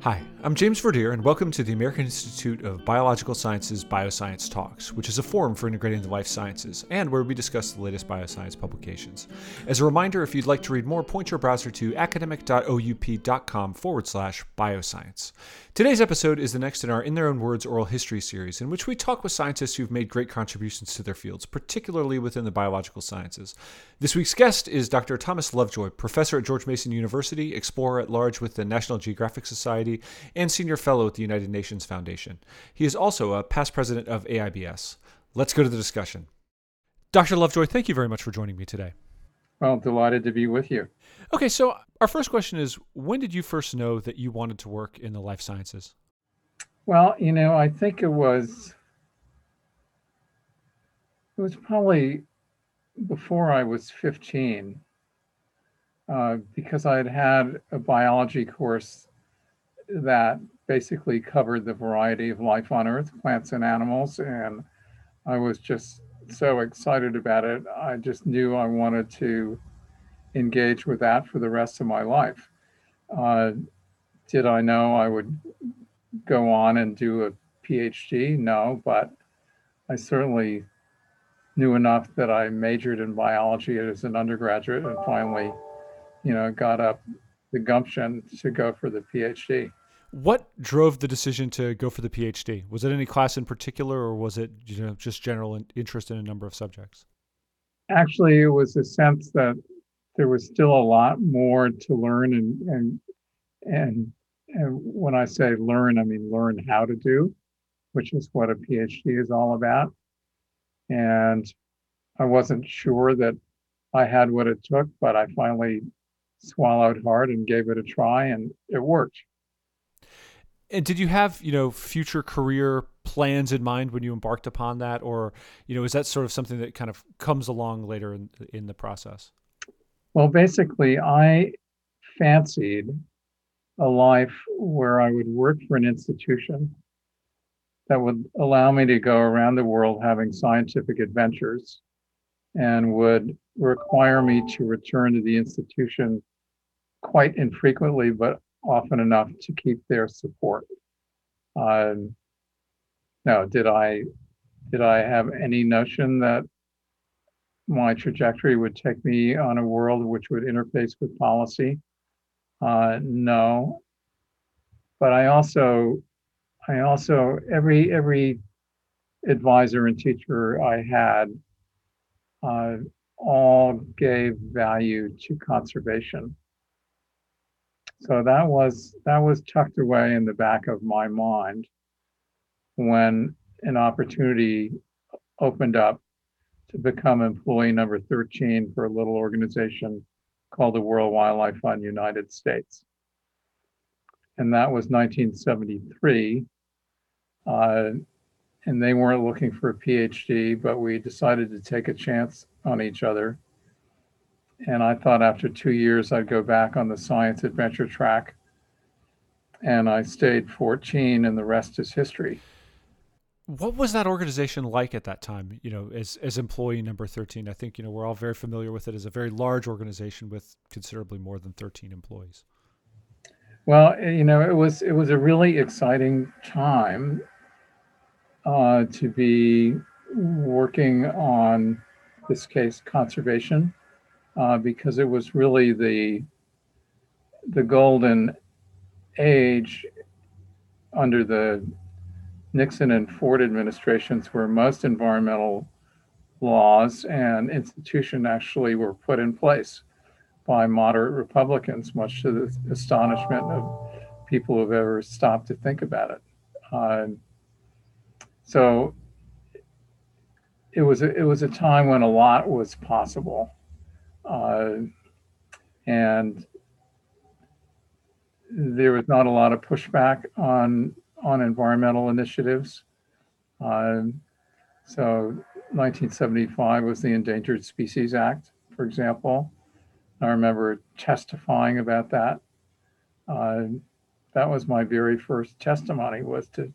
嗨。I'm James Verdier, and welcome to the American Institute of Biological Sciences Bioscience Talks, which is a forum for integrating the life sciences and where we discuss the latest bioscience publications. As a reminder, if you'd like to read more, point your browser to academic.oup.com forward slash bioscience. Today's episode is the next in our In Their Own Words oral history series, in which we talk with scientists who've made great contributions to their fields, particularly within the biological sciences. This week's guest is Dr. Thomas Lovejoy, professor at George Mason University, explorer at large with the National Geographic Society, and senior fellow at the United Nations Foundation. He is also a past president of AIBS. Let's go to the discussion. Dr. Lovejoy, thank you very much for joining me today. Well, delighted to be with you. Okay, so our first question is when did you first know that you wanted to work in the life sciences? Well, you know, I think it was it was probably before I was 15, uh, because I had had a biology course that basically covered the variety of life on Earth, plants and animals, and I was just so excited about it. I just knew I wanted to engage with that for the rest of my life. Uh, did I know I would go on and do a PhD? No, but I certainly knew enough that I majored in biology as an undergraduate and finally, you know, got up the gumption to go for the PhD. What drove the decision to go for the PhD? Was it any class in particular, or was it you know just general interest in a number of subjects? Actually, it was a sense that there was still a lot more to learn, and and and, and when I say learn, I mean learn how to do, which is what a PhD is all about. And I wasn't sure that I had what it took, but I finally swallowed hard and gave it a try, and it worked. And did you have, you know, future career plans in mind when you embarked upon that, or, you know, is that sort of something that kind of comes along later in in the process? Well, basically, I fancied a life where I would work for an institution that would allow me to go around the world having scientific adventures and would require me to return to the institution quite infrequently, but often enough to keep their support. Um, now, did I did I have any notion that my trajectory would take me on a world which would interface with policy? Uh, no, but I also I also every every advisor and teacher I had uh, all gave value to conservation so that was that was tucked away in the back of my mind when an opportunity opened up to become employee number 13 for a little organization called the World Wildlife Fund United States. And that was 1973. Uh, and they weren't looking for a PhD, but we decided to take a chance on each other and I thought after two years I'd go back on the science adventure track. And I stayed 14, and the rest is history. What was that organization like at that time? You know, as as employee number 13, I think you know we're all very familiar with it as a very large organization with considerably more than 13 employees. Well, eh, you know, it was it was a really exciting time uh, to be working on this case conservation uh, because it was really the the golden age under the Nixon and Ford administrations where most environmental laws and institutions actually were put in place by moderate Republicans, much to the astonishment of people who've ever stopped to think about it. Uh, so it was a, it was a time when a lot was possible. Uh, and there was not a lot of pushback on on environmental initiatives. Um, so 1975 was the Endangered Species Act, for example. I remember testifying about that. Uh, that was my very first testimony was to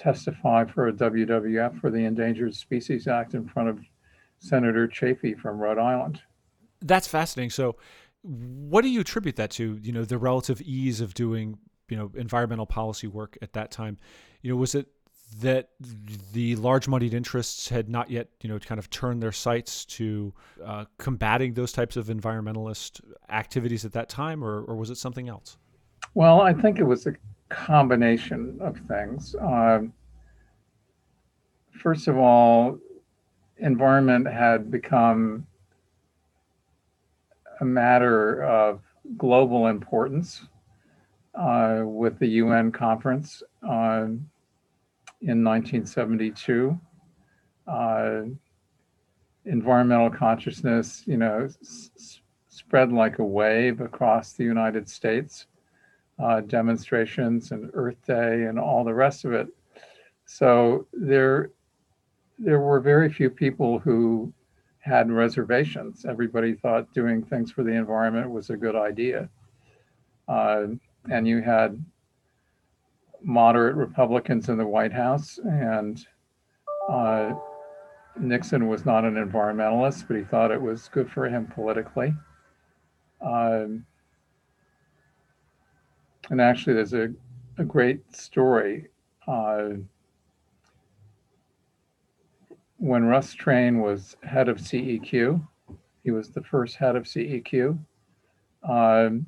testify for a WWF for the Endangered Species Act in front of Senator Chafee from Rhode Island that's fascinating. So, what do you attribute that to? You know, the relative ease of doing you know environmental policy work at that time. You know, was it that the large moneyed interests had not yet, you know, kind of turned their sights to uh, combating those types of environmentalist activities at that time, or, or was it something else? Well, I think it was a combination of things. Um, first of all, environment had become a matter of global importance uh, with the UN conference uh, in 1972. Uh, environmental consciousness, you know, s- spread like a wave across the United States. Uh, demonstrations and Earth Day and all the rest of it. So there, there were very few people who had reservations. Everybody thought doing things for the environment was a good idea. Uh, and you had moderate Republicans in the White House, and uh, Nixon was not an environmentalist, but he thought it was good for him politically. Um, and actually, there's a, a great story. Uh, when Russ Train was head of CEQ, he was the first head of CEQ. Um,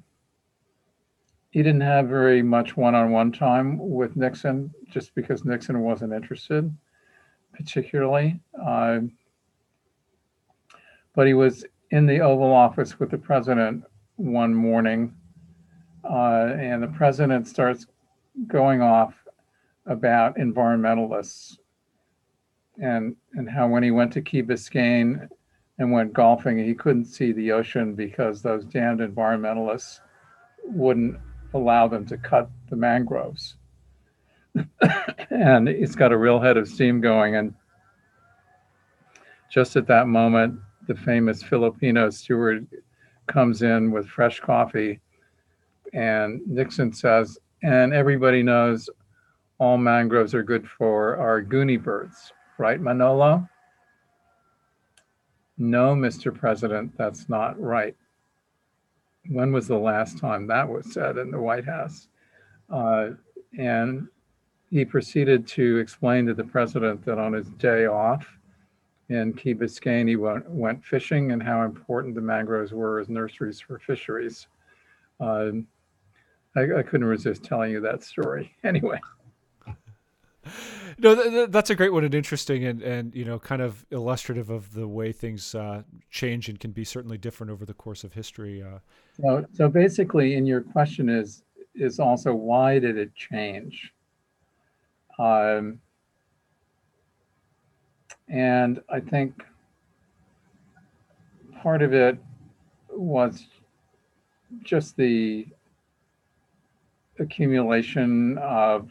he didn't have very much one-on-one time with Nixon, just because Nixon wasn't interested, particularly. Uh, but he was in the Oval Office with the president one morning, uh, and the president starts going off about environmentalists and and how when he went to Key Biscayne and went golfing, he couldn't see the ocean because those damned environmentalists wouldn't allow them to cut the mangroves. and he's got a real head of steam going. And just at that moment, the famous Filipino steward comes in with fresh coffee. And Nixon says, and everybody knows all mangroves are good for our goonie birds. Right, Manolo? No, Mr. President, that's not right. When was the last time that was said in the White House? Uh, and he proceeded to explain to the president that on his day off in Key Biscayne, he went, went fishing and how important the mangroves were as nurseries for fisheries. Uh, I, I couldn't resist telling you that story. Anyway no, th- th- that's a great one and interesting and, and you know kind of illustrative of the way things uh, change and can be certainly different over the course of history. Uh, so, so basically, in your question is is also why did it change? Um, and I think part of it was just the accumulation of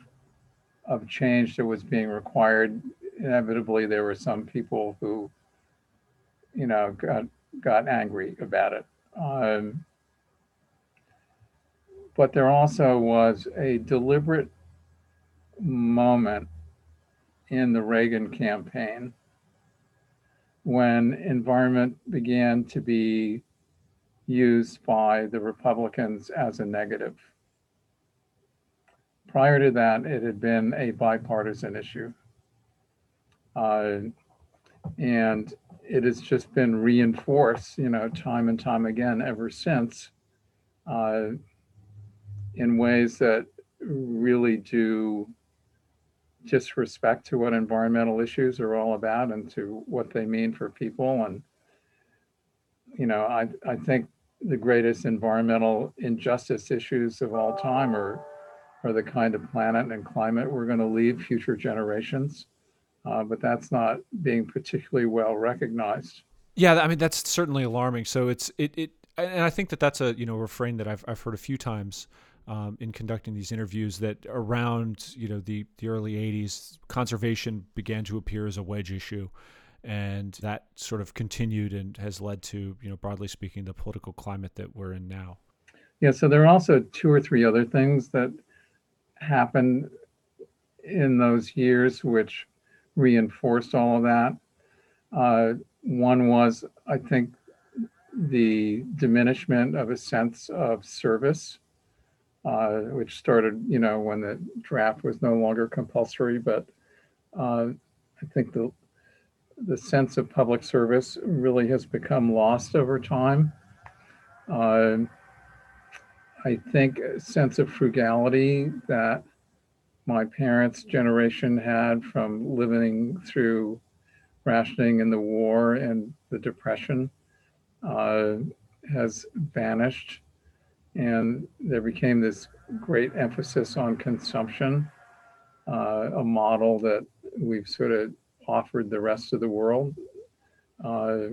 of change that was being required. Inevitably, there were some people who, you know, got got angry about it. Um, but there also was a deliberate moment in the Reagan campaign when environment began to be used by the Republicans as a negative. Prior to that, it had been a bipartisan issue. Uh, and it has just been reinforced, you know, time and time again ever since uh, in ways that really do disrespect to what environmental issues are all about and to what they mean for people. And, you know, I, I think the greatest environmental injustice issues of all time are are the kind of planet and climate we're going to leave future generations. Uh, but that's not being particularly well recognized. Yeah, I mean that's certainly alarming. So it's it it, and I think that that's a you know refrain that I've I've heard a few times um, in conducting these interviews that around you know the the early '80s, conservation began to appear as a wedge issue, and that sort of continued and has led to you know broadly speaking the political climate that we're in now. Yeah. So there are also two or three other things that happened in those years, which reinforced all of that. Uh, one was, I think, the diminishment of a sense of service uh, which started, you know, when the draft was no longer compulsory. But uh, I think the the sense of public service really has become lost over time. I think a sense of frugality that my parents' generation had from living through rationing in the war and the depression uh, has vanished. And there became this great emphasis on consumption, uh, a model that we've sort of offered the rest of the world, uh,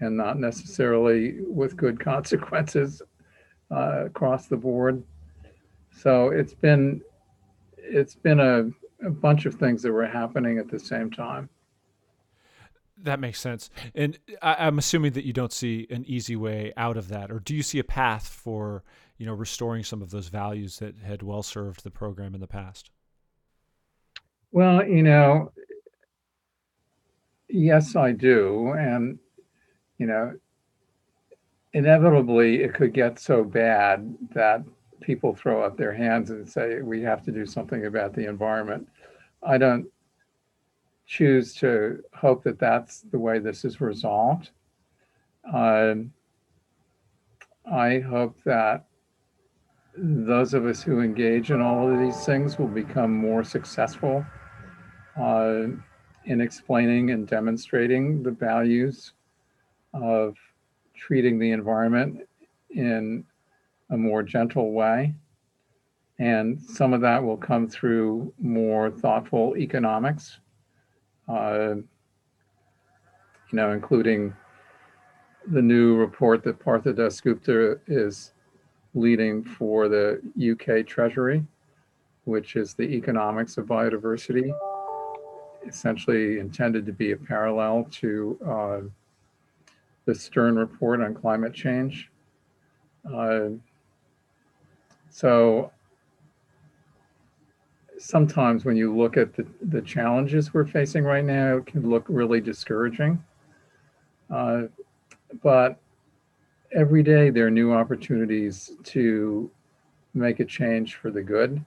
and not necessarily with good consequences uh, across the board. So it's been it's been a, a bunch of things that were happening at the same time. That makes sense. And I, am assuming that you don't see an easy way out of that, or do you see a path for you know restoring some of those values that had well served the program in the past? Well, you know, yes, I do, and you know, inevitably it could get so bad that people throw up their hands and say we have to do something about the environment. I don't choose to hope that that's the way this is resolved. Um, I hope that those of us who engage in all of these things will become more successful uh, in explaining and demonstrating the values of treating the environment in a more gentle way. And some of that will come through more thoughtful economics, uh, you know, including the new report that Partha Dasgupta is leading for the UK Treasury, which is the economics of biodiversity, essentially intended to be a parallel to uh, the Stern report on climate change. Uh, so sometimes when you look at the, the challenges we're facing right now, it can look really discouraging. Uh, but every day there are new opportunities to make a change for the good,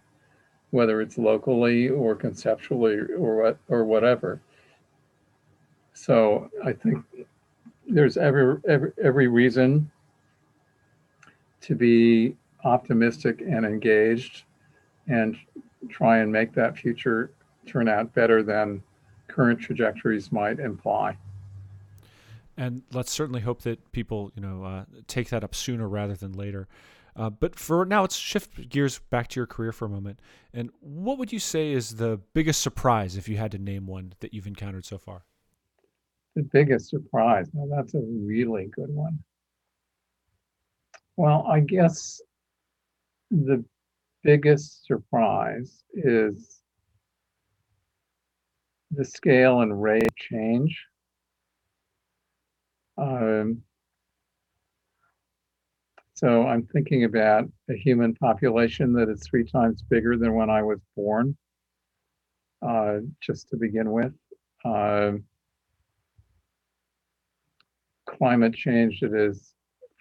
whether it's locally or conceptually or what or whatever. So I think there's every every, every reason to be optimistic and engaged and try and make that future turn out better than current trajectories might imply. And let's certainly hope that people, you know, uh, take that up sooner rather than later. Uh, but for now, let's shift gears back to your career for a moment. And what would you say is the biggest surprise, if you had to name one, that you've encountered so far? The biggest surprise. Now, that's a really good one. Well, I guess the biggest surprise is the scale and rate change. Um, so I'm thinking about a human population that is three times bigger than when I was born, uh, just to begin with. Uh, climate change that is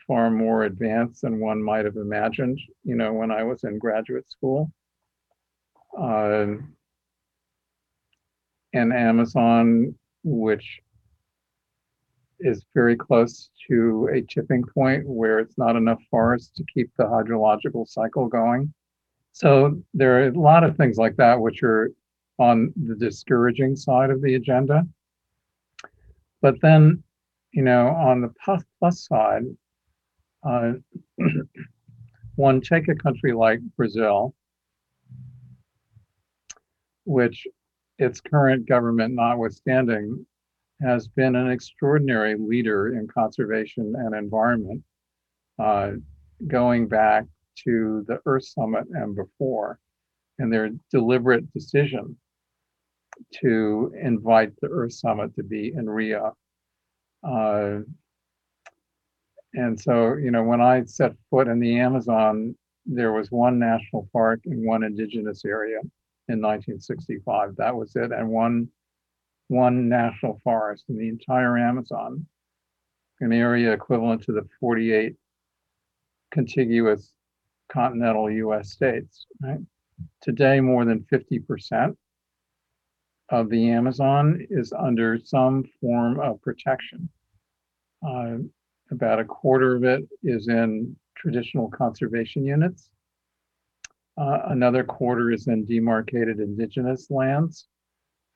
far more advanced than one might have imagined, you know, when I was in graduate school. Uh, and Amazon, which is very close to a tipping point where it's not enough forest to keep the hydrological cycle going. So there are a lot of things like that which are on the discouraging side of the agenda. But then, you know, on the plus side, uh, one, take a country like Brazil, which its current government notwithstanding, has been an extraordinary leader in conservation and environment, uh, going back to the Earth Summit and before, and their deliberate decision to invite the Earth Summit to be in Rio. Uh, and so, you know, when I set foot in the Amazon, there was one national park and one indigenous area in 1965. That was it, and one one national forest in the entire Amazon, an area equivalent to the 48 contiguous continental US states, right? Today, more than 50% of the Amazon is under some form of protection. Uh, about a quarter of it is in traditional conservation units. Uh, another quarter is in demarcated indigenous lands.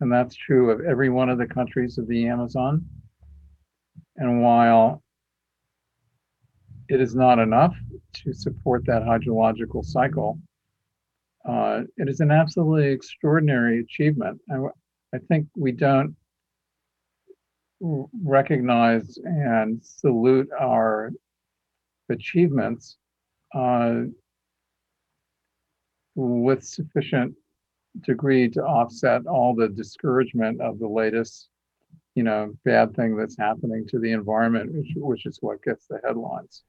And that's true of every one of the countries of the Amazon. And while it is not enough to support that hydrological cycle, uh, it is an absolutely extraordinary achievement. I, I think we don't recognize and salute our achievements uh, with sufficient degree to offset all the discouragement of the latest, you know, bad thing that's happening to the environment, which, which is what gets the headlines.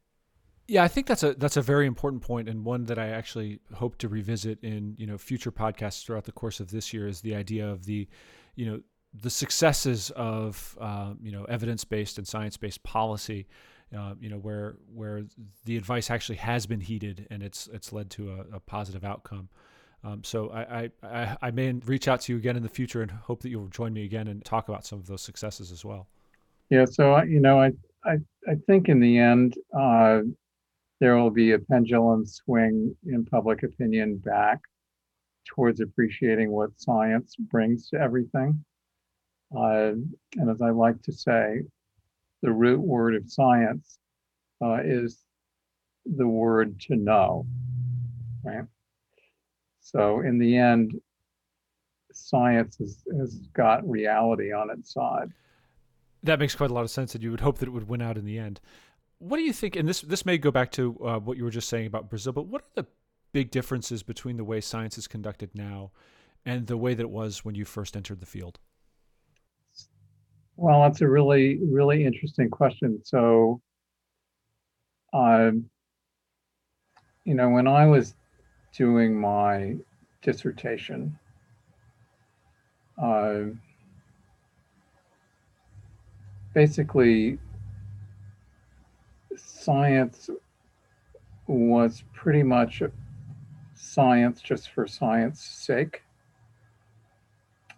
Yeah, I think that's a that's a very important point and one that I actually hope to revisit in you know future podcasts throughout the course of this year is the idea of the, you know, the successes of uh, you know evidence based and science based policy, uh, you know where where the advice actually has been heeded and it's it's led to a, a positive outcome. Um, so I, I, I may reach out to you again in the future and hope that you'll join me again and talk about some of those successes as well. Yeah. So you know I I I think in the end. Uh, there will be a pendulum swing in public opinion back towards appreciating what science brings to everything. Uh, and as I like to say, the root word of science uh, is the word to know, right? So in the end, science has, has got reality on its side. That makes quite a lot of sense, and you would hope that it would win out in the end what do you think? And this this may go back to uh, what you were just saying about Brazil, but what are the big differences between the way science is conducted now and the way that it was when you first entered the field? Well, that's a really really interesting question. So, um, you know, when I was doing my dissertation, uh, basically science was pretty much science just for science sake.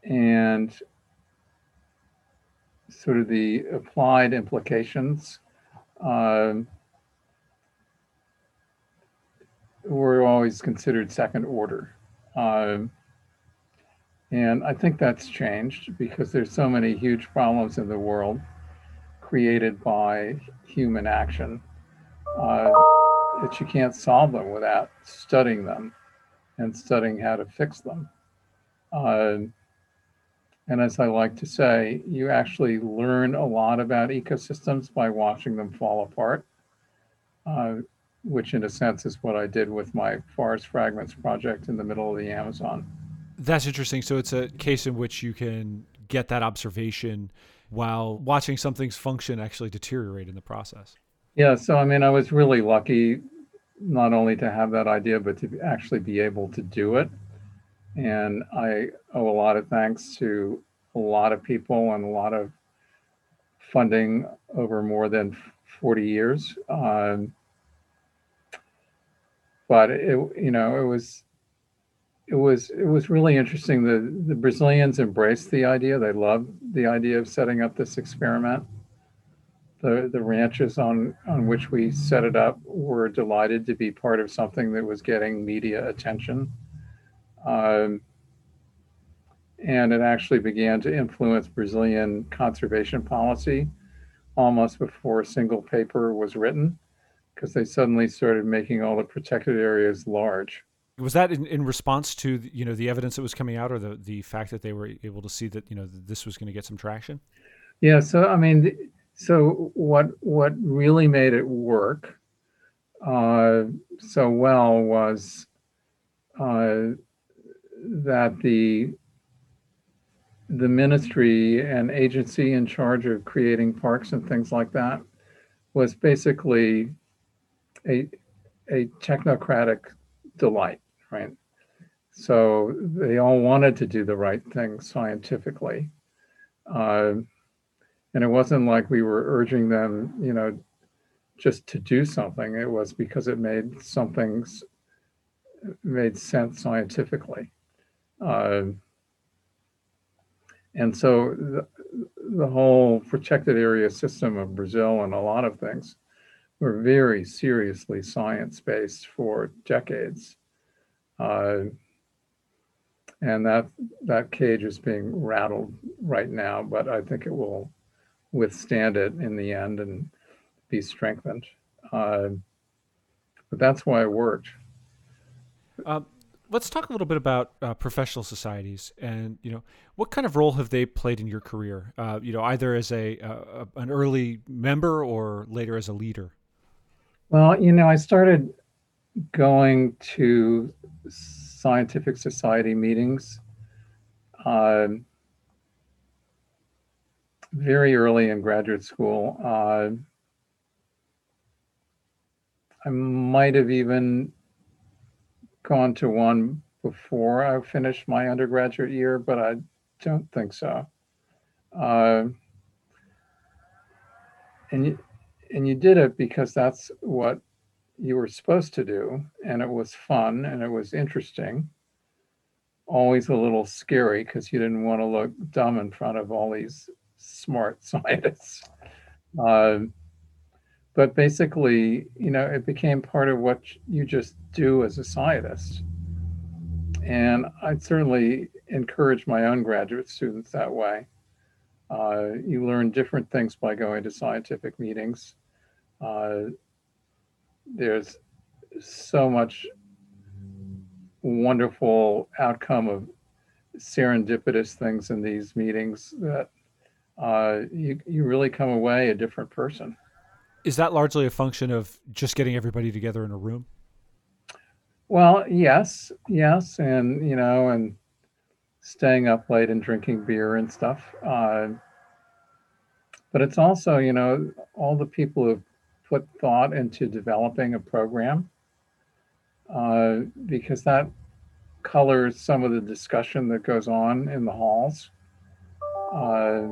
And sort of the applied implications uh, were always considered second order. Uh, and i think that's changed because there's so many huge problems in the world created by human action uh, that you can't solve them without studying them and studying how to fix them. Uh, and as I like to say, you actually learn a lot about ecosystems by watching them fall apart, uh, which in a sense is what I did with my forest fragments project in the middle of the Amazon. That's interesting. So it's a case in which you can get that observation while watching something's function actually deteriorate in the process. Yeah, so I mean, I was really lucky not only to have that idea, but to actually be able to do it. And I owe a lot of thanks to a lot of people and a lot of funding over more than 40 years. Um, but it, you know, it was it was it was really interesting. The the Brazilians embraced the idea. They loved the idea of setting up this experiment. The the ranches on on which we set it up were delighted to be part of something that was getting media attention. Um, and it actually began to influence Brazilian conservation policy almost before a single paper was written, because they suddenly started making all the protected areas large was that in, in response to you know the evidence that was coming out or the the fact that they were able to see that you know this was going to get some traction yeah so i mean so what what really made it work uh, so well was uh, that the the ministry and agency in charge of creating parks and things like that was basically a a technocratic delight right? So they all wanted to do the right thing scientifically. Uh, and it wasn't like we were urging them, you know, just to do something. It was because it made something made sense scientifically. Uh, and so the, the whole protected area system of Brazil and a lot of things were very seriously science based for decades. Uh, and that that cage is being rattled right now, but I think it will withstand it in the end and be strengthened. Uh, but that's why it worked. Um, let's talk a little bit about uh, professional societies and you know what kind of role have they played in your career uh, you know either as a, uh, an early member or later as a leader well you know i started going to scientific society meetings um, very early in graduate school uh, i might have even gone to one before I finished my undergraduate year, but I don't think so. Uh, and you, and you did it because that's what you were supposed to do, and it was fun and it was interesting. Always a little scary because you didn't want to look dumb in front of all these smart scientists. Uh, but basically, you know, it became part of what you just do as a scientist. And I'd certainly encourage my own graduate students that way. Uh, you learn different things by going to scientific meetings. Uh, there's so much wonderful outcome of serendipitous things in these meetings that uh, you, you really come away a different person is that largely a function of just getting everybody together in a room? Well, yes, yes, and you know, and staying up late and drinking beer and stuff. Uh, but it's also, you know, all the people who've put thought into developing a program, uh, because that colors some of the discussion that goes on in the halls. Uh,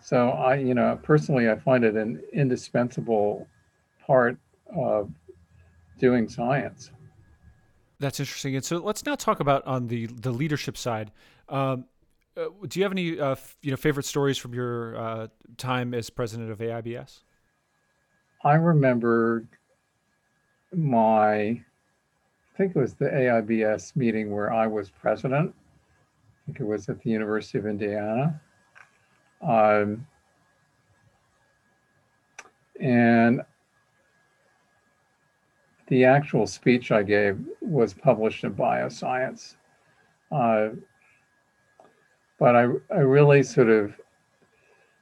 so I, you know, personally, I find it an indispensable part of doing science. That's interesting. And so let's now talk about on the the leadership side. Um, uh, do you have any uh, f- you know favorite stories from your uh, time as president of AIBS? I remember my, I think it was the AIBS meeting where I was president. I think it was at the University of Indiana. Um, and the actual speech I gave was published in Bioscience. Uh, but I, I really sort of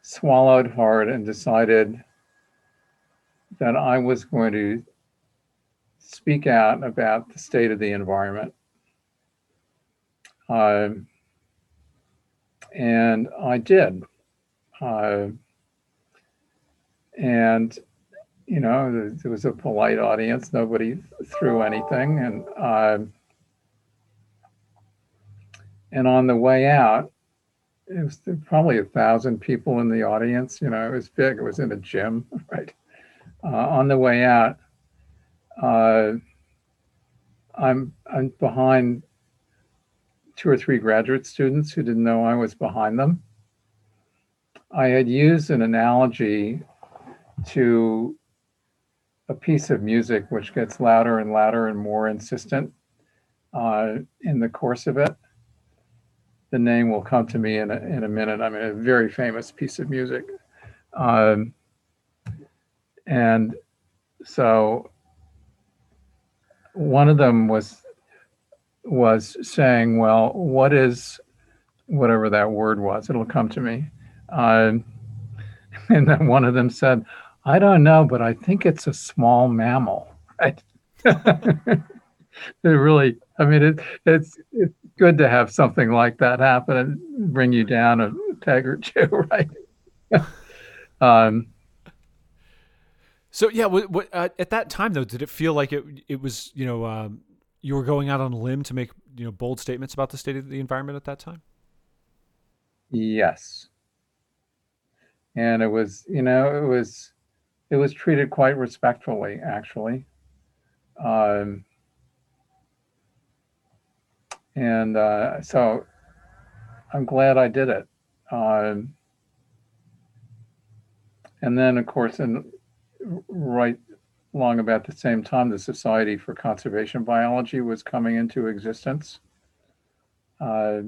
swallowed hard and decided that I was going to speak out about the state of the environment. Uh, and I did. Uh, and you know, it was a polite audience. Nobody threw anything, and uh, and on the way out, it was probably a thousand people in the audience. You know, it was big. It was in a gym, right? Uh, on the way out, uh, I'm I'm behind two or three graduate students who didn't know I was behind them. I had used an analogy to a piece of music which gets louder and louder and more insistent uh, in the course of it. The name will come to me in a, in a minute. I mean, a very famous piece of music. Um, and so one of them was was saying, well, what is whatever that word was? It'll come to me. Uh, and then one of them said, I don't know, but I think it's a small mammal, right? it really, I mean, it, it's it's good to have something like that happen and bring you down a peg or two, right? um, so yeah, what, what, uh, at that time though, did it feel like it it was you know um, you were going out on a limb to make you know bold statements about the state of the environment at that time? Yes. And it was, you know, it was it was treated quite respectfully, actually. Um, and uh, so I'm glad I did it. Um, and then, of course, in right along about the same time, the Society for Conservation Biology was coming into existence. Uh,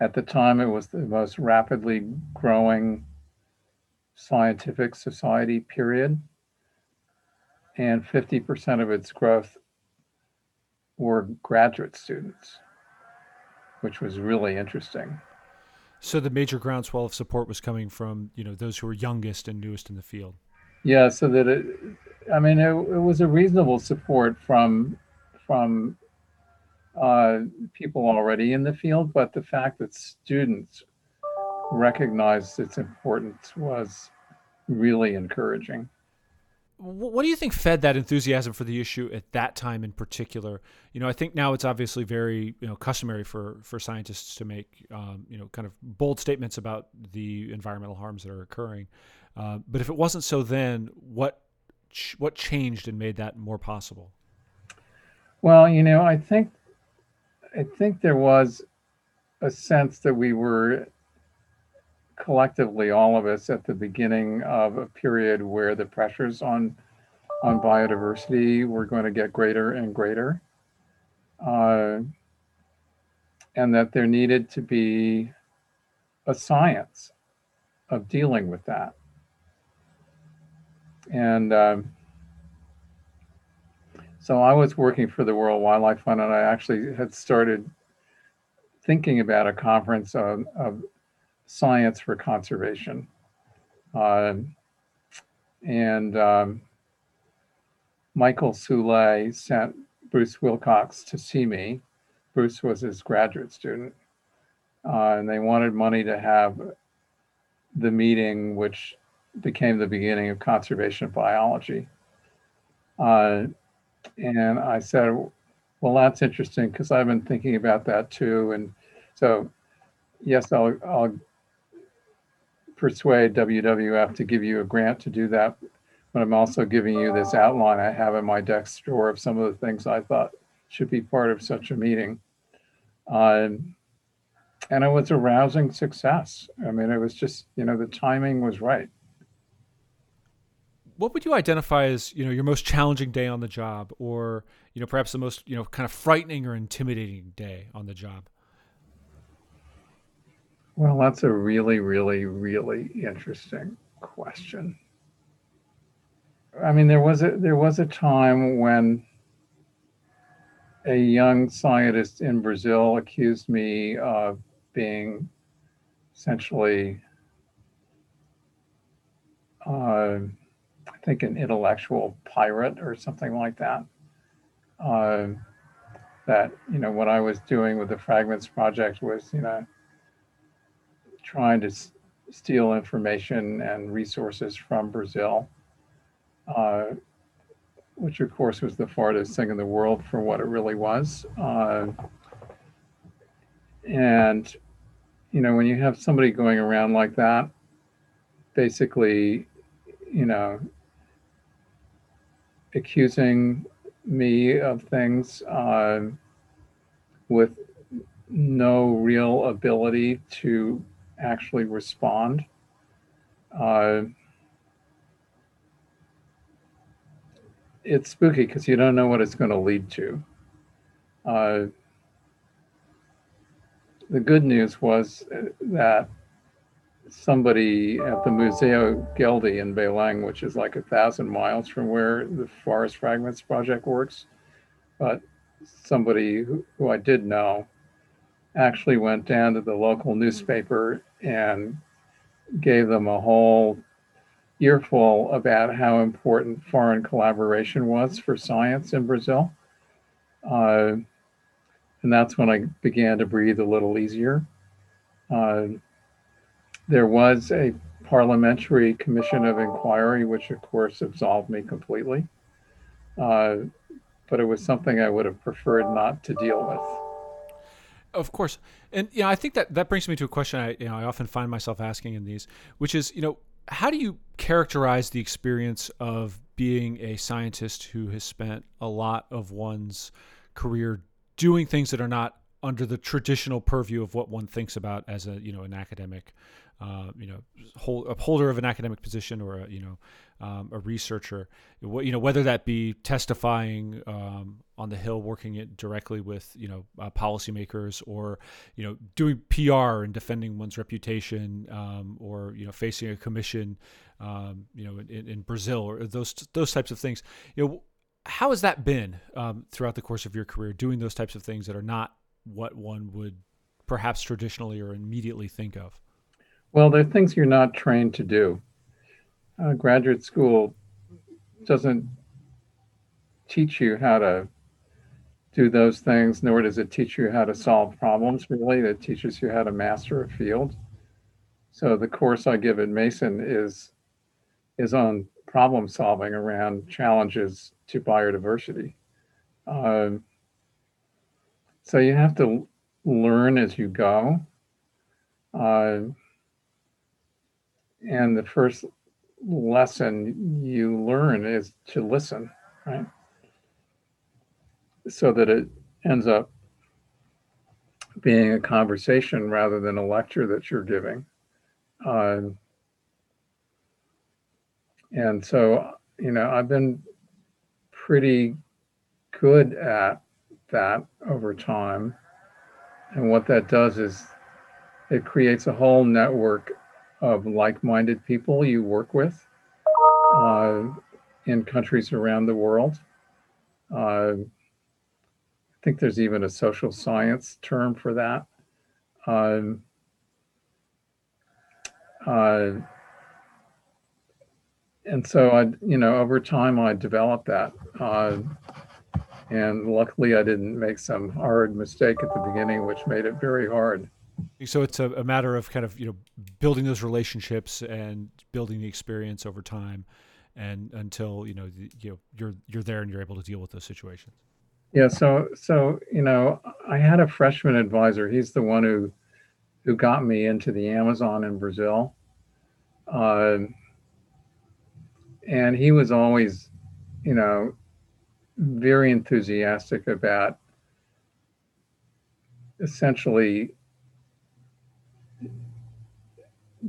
at the time, it was the most rapidly growing scientific society, period. And 50% of its growth were graduate students, which was really interesting. So the major groundswell of support was coming from, you know, those who were youngest and newest in the field. Yeah, so that it, I mean, it, it was a reasonable support from from uh, people already in the field, but the fact that students recognized its importance was really encouraging. What do you think fed that enthusiasm for the issue at that time in particular? You know, I think now it's obviously very you know customary for for scientists to make um, you know kind of bold statements about the environmental harms that are occurring. Uh, but if it wasn't so then, what ch- what changed and made that more possible? Well, you know, I think I think there was a sense that we were collectively, all of us, at the beginning of a period where the pressures on on biodiversity were going to get greater and greater, uh, and that there needed to be a science of dealing with that. And um, so I was working for the World Wildlife Fund, and I actually had started thinking about a conference of, of science for conservation. Uh, and um, Michael Soule sent Bruce Wilcox to see me. Bruce was his graduate student. Uh, and they wanted money to have the meeting, which became the beginning of conservation biology. Uh, and I said, well, that's interesting because I've been thinking about that too. And so, yes, I'll, I'll persuade WWF to give you a grant to do that. But I'm also giving you this outline I have in my desk drawer of some of the things I thought should be part of such a meeting. Um, and it was a rousing success. I mean, it was just, you know, the timing was right. What would you identify as, you know, your most challenging day on the job or, you know, perhaps the most, you know, kind of frightening or intimidating day on the job? Well, that's a really, really, really interesting question. I mean, there was a there was a time when a young scientist in Brazil accused me of being essentially, uh, think, an intellectual pirate or something like that. Uh, that you know what I was doing with the Fragments Project was you know trying to s- steal information and resources from Brazil, uh, which of course was the farthest thing in the world for what it really was. Uh, and, you know, when you have somebody going around like that, basically, you know, accusing me of things uh, with no real ability to actually respond. Uh, it's spooky because you don't know what it's going to lead to. Uh, the good news was uh, that somebody at the Museu Goeldi in Belém, which is like a thousand miles from where the Forest Fragments Project works, but somebody who, who I did know actually went down to the local newspaper and gave them a whole earful about how important foreign collaboration was for science in Brazil. Uh, and that's when I began to breathe a little easier. Uh, there was a parliamentary commission of inquiry, which of course absolved me completely. Uh, but it was something I would have preferred not to deal with. Of course, and you know, I think that that brings me to a question I you know I often find myself asking in these, which is you know how do you characterize the experience of being a scientist who has spent a lot of one's career doing things that are not under the traditional purview of what one thinks about as a you know an academic uh, you know hold, a holder of an academic position or a you know um, a researcher you know whether that be testifying um, on the hill working it directly with you know uh, policymakers or you know doing PR and defending one's reputation um, or you know facing a commission um, you know in, in, Brazil or those those types of things you know how has that been um, throughout the course of your career doing those types of things that are not what one would perhaps traditionally or immediately think of? Well, there are things you're not trained to do. Uh, graduate school doesn't teach you how to do those things, nor does it teach you how to solve problems, really. It teaches you how to master a field. So the course I give at Mason is is on problem solving around challenges to biodiversity. Um, so you have to learn as you go. Uh, and the first lesson you learn is to listen, right? So that it ends up being a conversation rather than a lecture that you're giving. Uh, and so, you know, I've been pretty good at that over time. And what that does is it creates a whole network of like minded people you work with uh, in countries around the world. Uh, I think there's even a social science term for that. Um, uh, and so I, you know, over time I developed that. Uh, and luckily, I didn't make some hard mistake at the beginning, which made it very hard. So it's a, a matter of kind of you know building those relationships and building the experience over time, and until you know you know you're you're there and you're able to deal with those situations. Yeah. So so you know I had a freshman advisor. He's the one who who got me into the Amazon in Brazil. Uh, and he was always, you know, very enthusiastic about essentially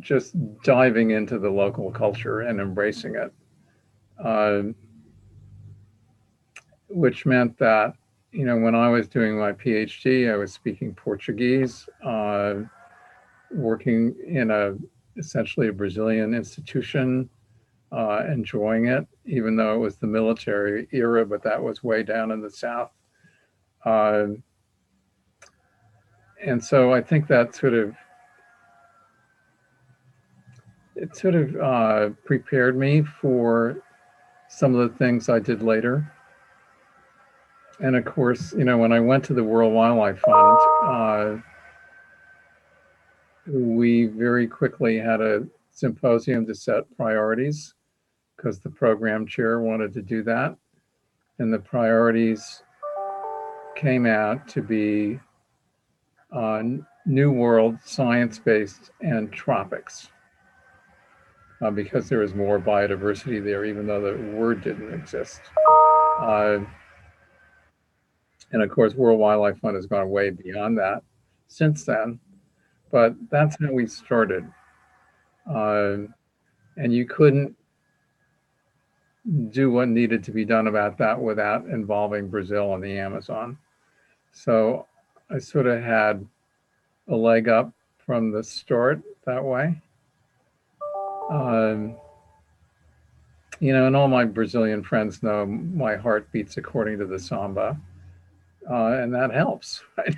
just diving into the local culture and embracing it, uh, which meant that you know when I was doing my PhD, I was speaking Portuguese, uh, working in a essentially a Brazilian institution uh, enjoying it, even though it was the military era, but that was way down in the South. Uh, and so I think that sort of it sort of uh, prepared me for some of the things I did later. And of course, you know, when I went to the World Wildlife Fund, uh, we very quickly had a symposium to set priorities because the program chair wanted to do that. And the priorities came out to be uh, New World, science based, and tropics. Uh, because there was more biodiversity there, even though the word didn't exist. Uh, and of course, World Wildlife Fund has gone way beyond that since then. But that's how we started. Uh, and you couldn't do what needed to be done about that without involving Brazil and the Amazon. So I sort of had a leg up from the start that way. Um, you know, and all my Brazilian friends know my heart beats according to the samba, uh, and that helps, right?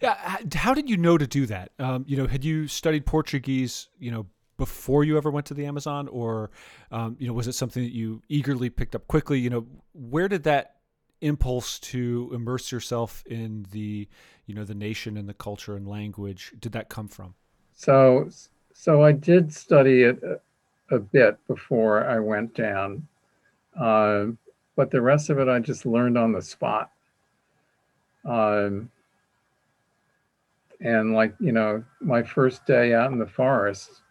Yeah. How did you know to do that? Um, you know, had you studied Portuguese, you know, before you ever went to the Amazon, or um, you know, was it something that you eagerly picked up quickly? You know, where did that impulse to immerse yourself in the you know the nation and the culture and language did that come from? So, so I did study it a, bit before I went down, uh, but the rest of it I just learned on the spot. Um, and like you know, my first day out in the forest,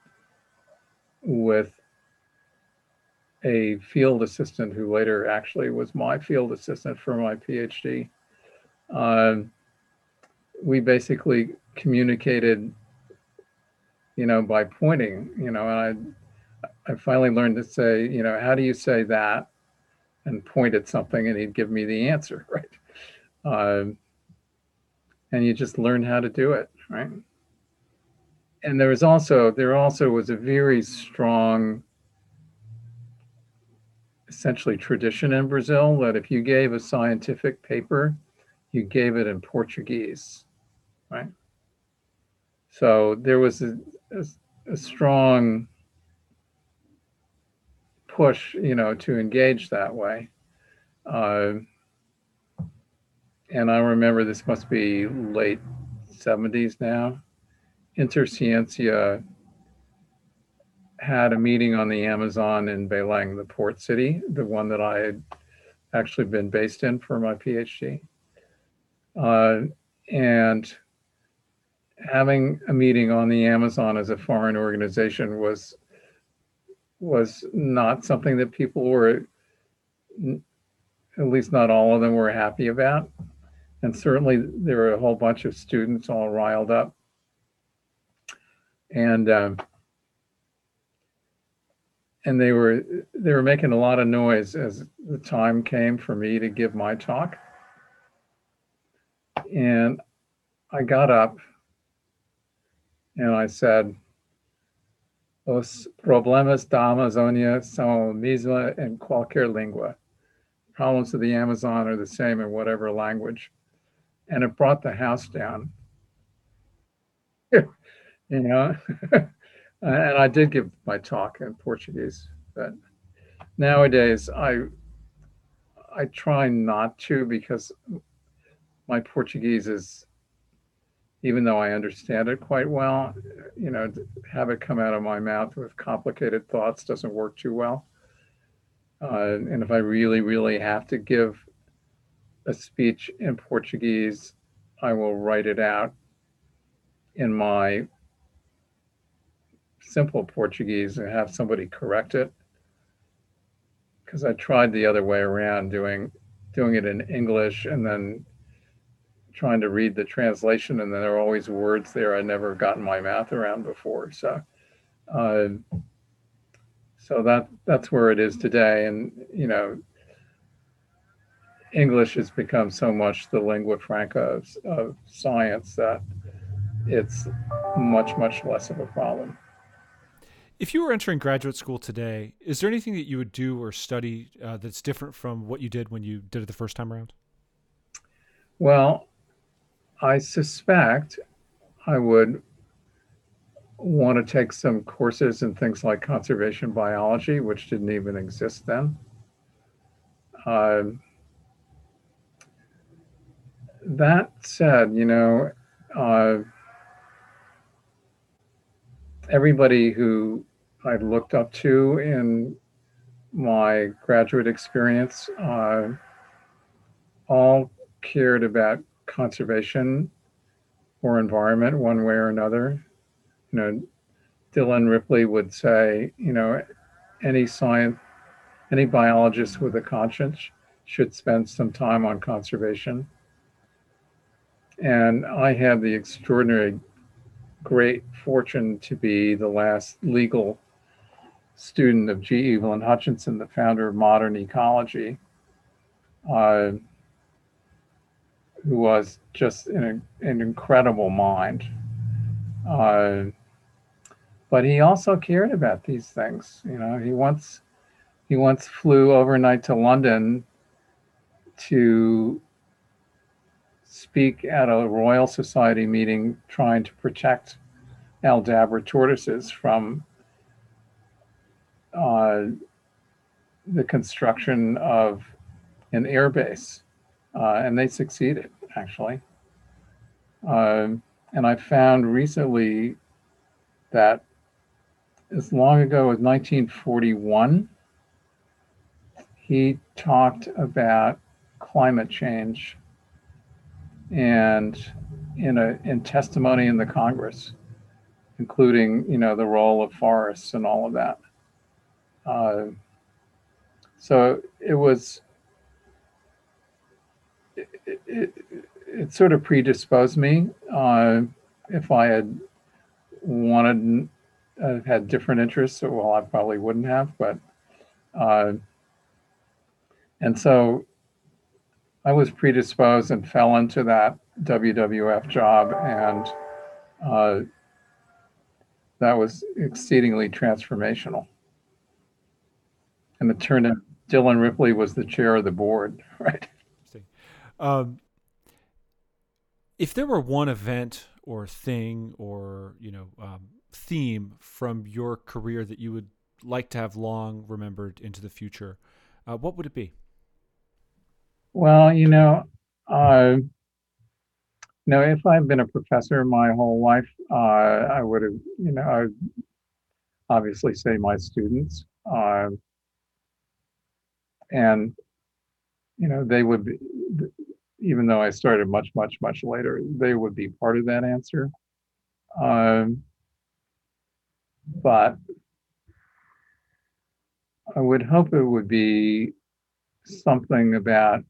with a field assistant who later actually was my field assistant for my PhD. uh, we basically communicated, you know, by pointing, you know, and I, I finally learned to say, you know, how do you say that? And point at something, and he'd give me the answer, right? Um, and you just learn how to do it, right? And there was also there also was a very strong, essentially tradition in Brazil that if you gave a scientific paper, you gave it in Portuguese, right? So there was a, a, a strong push, you know, to engage that way. Uh, and I remember this must be late 70s now. Interciencia had a meeting on the Amazon in Belém, the port city, the one that I had actually been based in for my PhD. Uh, and having a meeting on the Amazon as a foreign organization was was not something that people were at least not all of them were happy about. And certainly there were a whole bunch of students all riled up. And um, and they were they were making a lot of noise as the time came for me to give my talk. And i got up and i said Os problemas da Amazônia são misma en qualquer língua. Problems of the Amazon are the same in whatever language. And it brought the house down. you know, and I did give my talk in Portuguese, but nowadays I I try not to because my Portuguese is even though I understand it quite well, you know, have it come out of my mouth with complicated thoughts doesn't work too well. Uh, and if I really, really have to give a speech in Portuguese, I will write it out in my simple Portuguese and have somebody correct it. Because I tried the other way around, doing doing it in English and then trying to read the translation, and then there are always words there I never gotten my math around before. So, uh, so that that's where it is today, and you know, English has become so much the lingua franca of, of science that it's much much less of a problem. If you were entering graduate school today, is there anything that you would do or study uh, that's different from what you did when you did it the first time around? Well, I suspect I would want to take some courses in things like conservation biology, which didn't even exist then. Uh, that said, you know, uh, everybody who I looked up to in my graduate experience uh, all cared about conservation or environment one way or another. You know, Dillon Ripley would say, you know, any science, any biologist with a conscience should spend some time on conservation. And I had the extraordinary great fortune to be the last legal student of G. Evelyn Hutchinson, the founder of modern ecology. Uh, who was just an, an incredible mind. Uh, but he also cared about these things. You know, he once he once flew overnight to London to speak at a Royal Society meeting trying to protect Aldabra tortoises from uh, the construction of an airbase uh, and they succeeded actually. Um, and I found recently that as long ago as 1941, he talked about climate change and in a in testimony in the Congress, including you know the role of forests and all of that. Uh, so it was it, it sort of predisposed me. Uh, if I had wanted, uh, had different interests, well, I probably wouldn't have, but, uh, and so I was predisposed and fell into that WWF job, and uh, that was exceedingly transformational. And it turned out Dillon Ripley was the chair of the board, right? Um, if there were one event or thing or you know um, theme from your career that you would like to have long remembered into the future, uh, what would it be? Well, you know, uh, no, if I've been a professor my whole life, uh, I would have, you know, I would obviously say my students, uh, and you know, they would be, even though I started much, much, much later, they would be part of that answer. Um, but I would hope it would be something about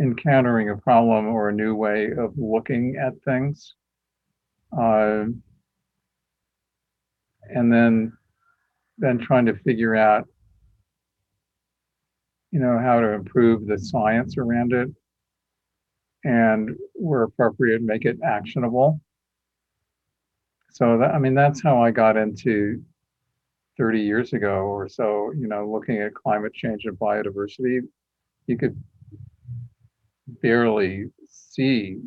encountering a problem or a new way of looking at things. Uh, and then then trying to figure out you know how to improve the science around it. And where appropriate make it actionable. So that i mean that's how i got into 30 years ago or so you know looking at climate change and biodiversity. You could barely see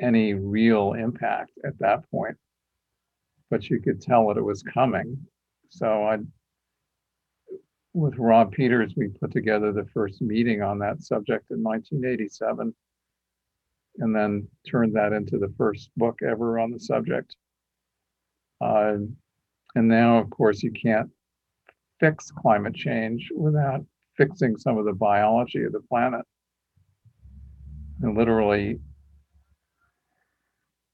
any real impact at that point, but you could tell that it was coming. So I, with Rob Peters, we put together the first meeting on that subject in 1987, and then turned that into the first book ever on the subject. Uh, and now, of course, you can't fix climate change without fixing some of the biology of the planet and literally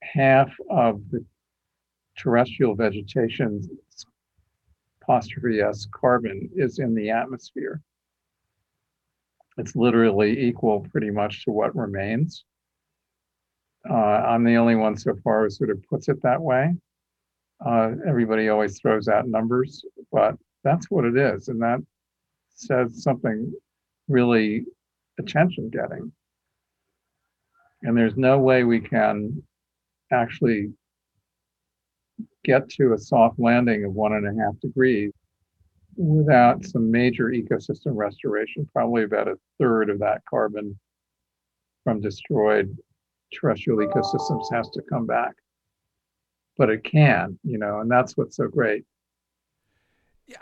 half of the terrestrial vegetation apostrophe s carbon is in the atmosphere. It's literally equal pretty much to what remains. Uh, I'm the only one so far who sort of puts it that way. Uh, everybody always throws out numbers, but that's what it is. And that says something really attention getting. And there's no way we can actually get to a soft landing of one and a half degrees without some major ecosystem restoration. Probably about a third of that carbon from destroyed terrestrial ecosystems has to come back. But it can, you know, and that's what's so great.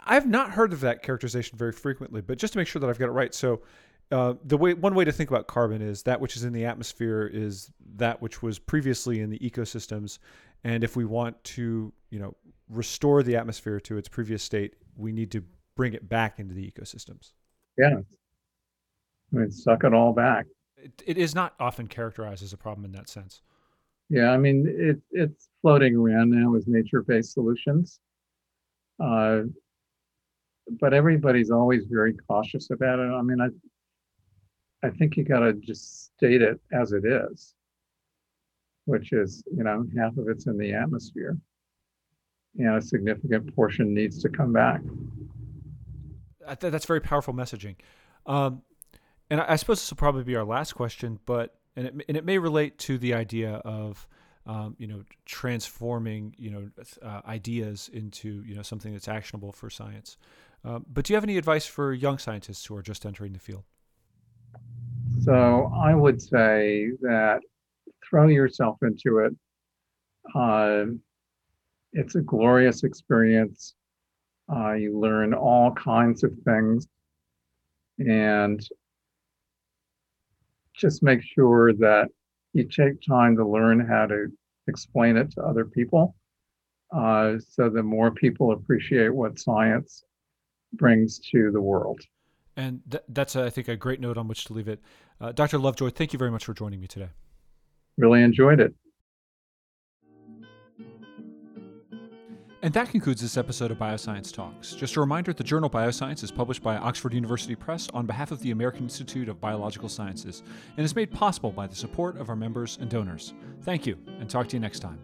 I've not heard of that characterization very frequently, but just to make sure that I've got it right. So uh, the way one way to think about carbon is that which is in the atmosphere is that which was previously in the ecosystems, and if we want to, you know, restore the atmosphere to its previous state, we need to bring it back into the ecosystems. Yeah, I mean, suck it all back. It, it is not often characterized as a problem in that sense. Yeah, I mean, it, it's floating around now as nature-based solutions. Uh, but everybody's always very cautious about it. I mean, I I think you got to just state it as it is, which is, you know, half of it's in the atmosphere. And a significant portion needs to come back. That's very powerful messaging. Um, and I suppose this will probably be our last question, but and it, and it may relate to the idea of um, you know transforming you know uh, ideas into you know something that's actionable for science. Um, but do you have any advice for young scientists who are just entering the field? So I would say that throw yourself into it. Uh, it's a glorious experience. Uh, you learn all kinds of things. And just make sure that you take time to learn how to explain it to other people uh, so that more people appreciate what science brings to the world. And th- that's, I think, a great note on which to leave it. Uh, Dr. Lovejoy, thank you very much for joining me today. Really enjoyed it. And that concludes this episode of Bioscience Talks. Just a reminder the journal Bioscience is published by Oxford University Press on behalf of the American Institute of Biological Sciences and is made possible by the support of our members and donors. Thank you, and talk to you next time.